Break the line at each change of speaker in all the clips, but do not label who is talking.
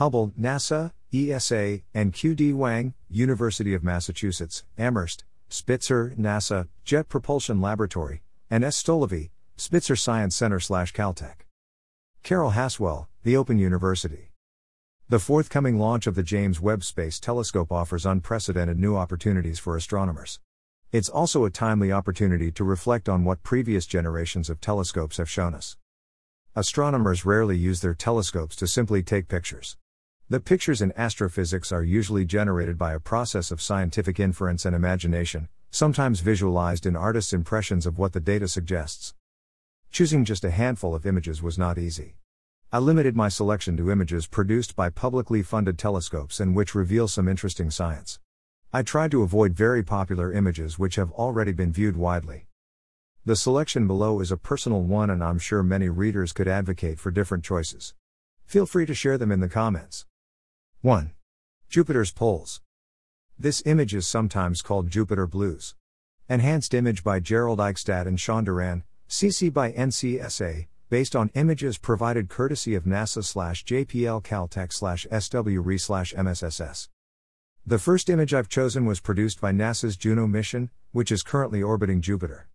Hubble, NASA, ESA, and QD Wang, University of Massachusetts, Amherst, Spitzer, NASA, Jet Propulsion Laboratory, and S. Stolovy, Spitzer Science Center slash Caltech. Carol Haswell, The Open University. The forthcoming launch of the James Webb Space Telescope offers unprecedented new opportunities for astronomers. It's also a timely opportunity to reflect on what previous generations of telescopes have shown us. Astronomers rarely use their telescopes to simply take pictures. The pictures in astrophysics are usually generated by a process of scientific inference and imagination, sometimes visualized in artists' impressions of what the data suggests. Choosing just a handful of images was not easy. I limited my selection to images produced by publicly funded telescopes and which reveal some interesting science. I tried to avoid very popular images which have already been viewed widely. The selection below is a personal one, and I'm sure many readers could advocate for different choices. Feel free to share them in the comments. 1. Jupiter's Poles. This image is sometimes called Jupiter Blues. Enhanced image by Gerald Eichstadt and Sean Doran, CC by NCSA, based on images provided courtesy of NASA slash JPL Caltech slash SwRI slash MSSS. The first image I've chosen was produced by NASA's Juno mission, which is currently orbiting Jupiter.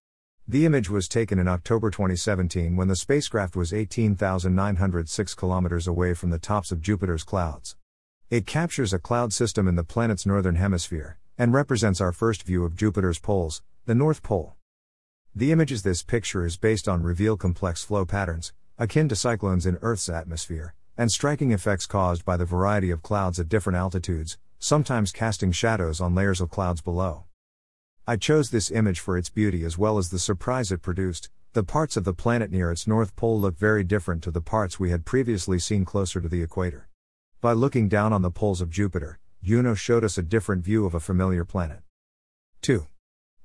The image was taken in October 2017 when the spacecraft was 18,906 kilometers away from the tops of Jupiter's clouds. It captures a cloud system in the planet's northern hemisphere, and represents our first view of Jupiter's poles, the North Pole. The images this picture is based on reveal complex flow patterns, akin to cyclones in Earth's atmosphere, and striking effects caused by the variety of clouds at different altitudes, sometimes casting shadows on layers of clouds below. I chose this image for its beauty as well as the surprise it produced. The parts of the planet near its north pole look very different to the parts we had previously seen closer to the equator. By looking down on the poles of Jupiter, Juno showed us a different view of a familiar planet. 2.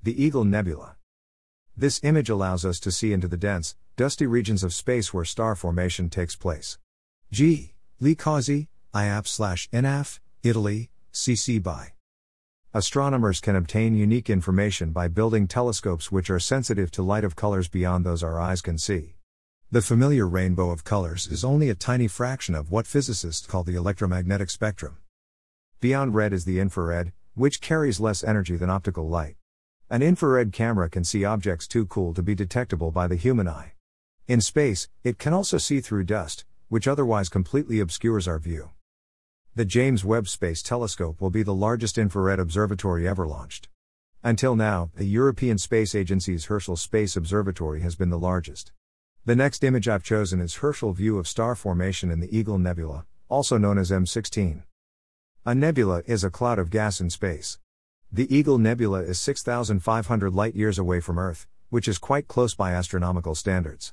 The Eagle Nebula. This image allows us to see into the dense, dusty regions of space where star formation takes place. G. Li Causi, IAP slash NAF, Italy, CC by. Astronomers can obtain unique information by building telescopes which are sensitive to light of colors beyond those our eyes can see. The familiar rainbow of colors is only a tiny fraction of what physicists call the electromagnetic spectrum. Beyond red is the infrared, which carries less energy than optical light. An infrared camera can see objects too cool to be detectable by the human eye. In space, it can also see through dust, which otherwise completely obscures our view. The James Webb Space Telescope will be the largest infrared observatory ever launched. Until now, the European Space Agency's Herschel Space Observatory has been the largest. The next image I've chosen is Herschel view of star formation in the Eagle Nebula, also known as M16. A nebula is a cloud of gas in space. The Eagle Nebula is 6,500 light years away from Earth, which is quite close by astronomical standards.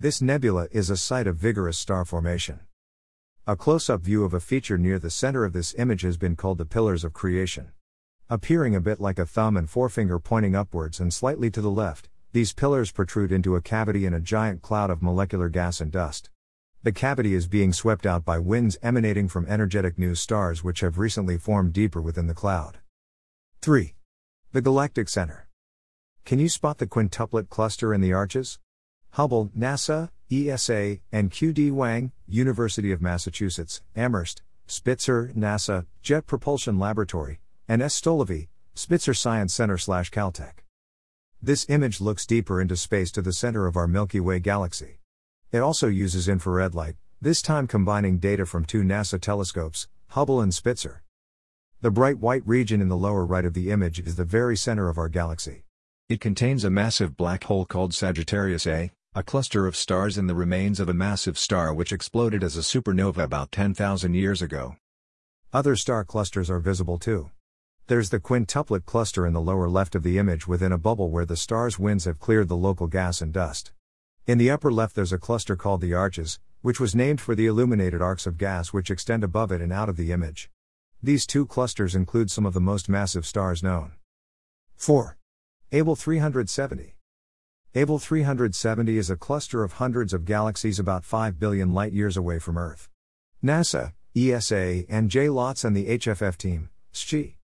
This nebula is a site of vigorous star formation. A close up view of a feature near the center of this image has been called the Pillars of Creation. Appearing a bit like a thumb and forefinger pointing upwards and slightly to the left, these pillars protrude into a cavity in a giant cloud of molecular gas and dust. The cavity is being swept out by winds emanating from energetic new stars which have recently formed deeper within the cloud. 3. The Galactic Center. Can you spot the quintuplet cluster in the arches? Hubble, NASA, ESA, and QD Wang, University of Massachusetts, Amherst, Spitzer, NASA, Jet Propulsion Laboratory, and S. Stolovy, Spitzer Science Center slash Caltech. This image looks deeper into space to the center of our Milky Way galaxy. It also uses infrared light, this time combining data from two NASA telescopes, Hubble and Spitzer. The bright white region in the lower right of the image is the very center of our galaxy. It contains a massive black hole called Sagittarius A, a cluster of stars in the remains of a massive star which exploded as a supernova about 10,000 years ago. Other star clusters are visible too. There's the quintuplet cluster in the lower left of the image within a bubble where the star's winds have cleared the local gas and dust. In the upper left, there's a cluster called the Arches, which was named for the illuminated arcs of gas which extend above it and out of the image. These two clusters include some of the most massive stars known. 4. Abell 370. Abell 370 is a cluster of hundreds of galaxies about 5 billion light years away from Earth. NASA, ESA, and J. Lotz and the HFF team, SCHI,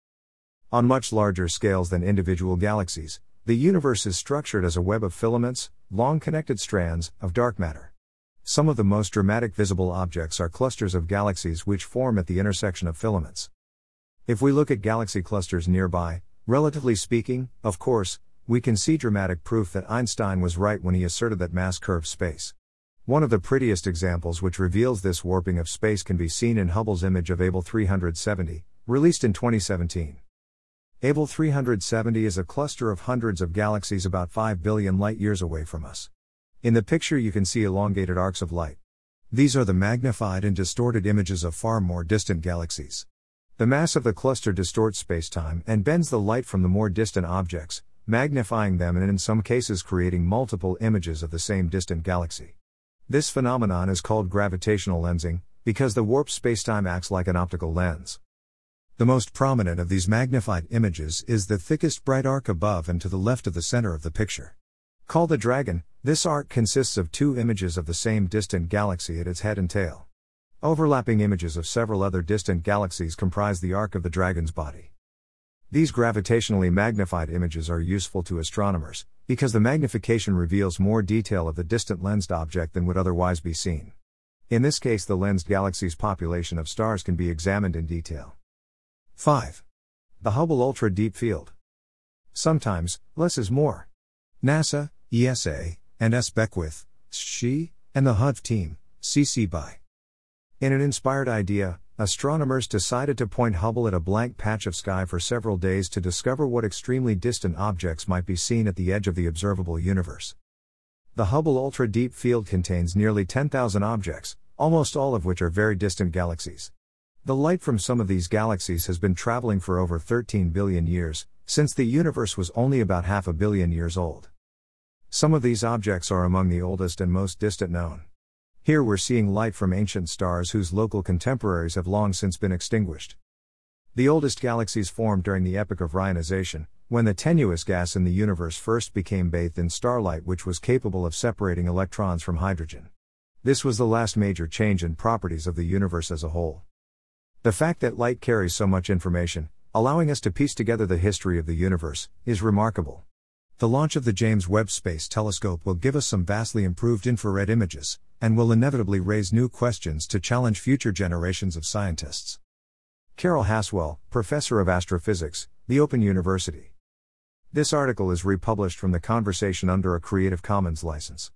on much larger scales than individual galaxies, the universe is structured as a web of filaments, long connected strands, of dark matter. Some of the most dramatic visible objects are clusters of galaxies which form at the intersection of filaments. If we look at galaxy clusters nearby, relatively speaking, of course, we can see dramatic proof that Einstein was right when he asserted that mass curves space. One of the prettiest examples which reveals this warping of space can be seen in Hubble's image of Abell 370, released in 2017. Abell 370 is a cluster of hundreds of galaxies about 5 billion light years away from us. In the picture, you can see elongated arcs of light. These are the magnified and distorted images of far more distant galaxies. The mass of the cluster distorts spacetime and bends the light from the more distant objects, magnifying them and in some cases creating multiple images of the same distant galaxy. This phenomenon is called gravitational lensing, because the warped spacetime acts like an optical lens. The most prominent of these magnified images is the thickest bright arc above and to the left of the center of the picture. Called the dragon, this arc consists of two images of the same distant galaxy at its head and tail. Overlapping images of several other distant galaxies comprise the arc of the dragon's body. These gravitationally magnified images are useful to astronomers, because the magnification reveals more detail of the distant lensed object than would otherwise be seen. In this case, the lensed galaxy's population of stars can be examined in detail. 5. The Hubble Ultra Deep Field. Sometimes, less is more. NASA, ESA, and S. Beckwith, SHE, and the HUDF team, CC BY. In an inspired idea, astronomers decided to point Hubble at a blank patch of sky for several days to discover what extremely distant objects might be seen at the edge of the observable universe. The Hubble Ultra Deep Field contains nearly 10,000 objects, almost all of which are very distant galaxies. The light from some of these galaxies has been traveling for over 13 billion years, since the universe was only about half a billion years old. Some of these objects are among the oldest and most distant known. Here we're seeing light from ancient stars whose local contemporaries have long since been extinguished. The oldest galaxies formed during the epoch of reionization, when the tenuous gas in the universe first became bathed in starlight, which was capable of separating electrons from hydrogen. This was the last major change in properties of the universe as a whole. The fact that light carries so much information, allowing us to piece together the history of the universe, is remarkable. The launch of the James Webb Space Telescope will give us some vastly improved infrared images, and will inevitably raise new questions to challenge future generations of scientists. Carol Haswell, Professor of Astrophysics, The Open University. This article is republished from the conversation under a Creative Commons license.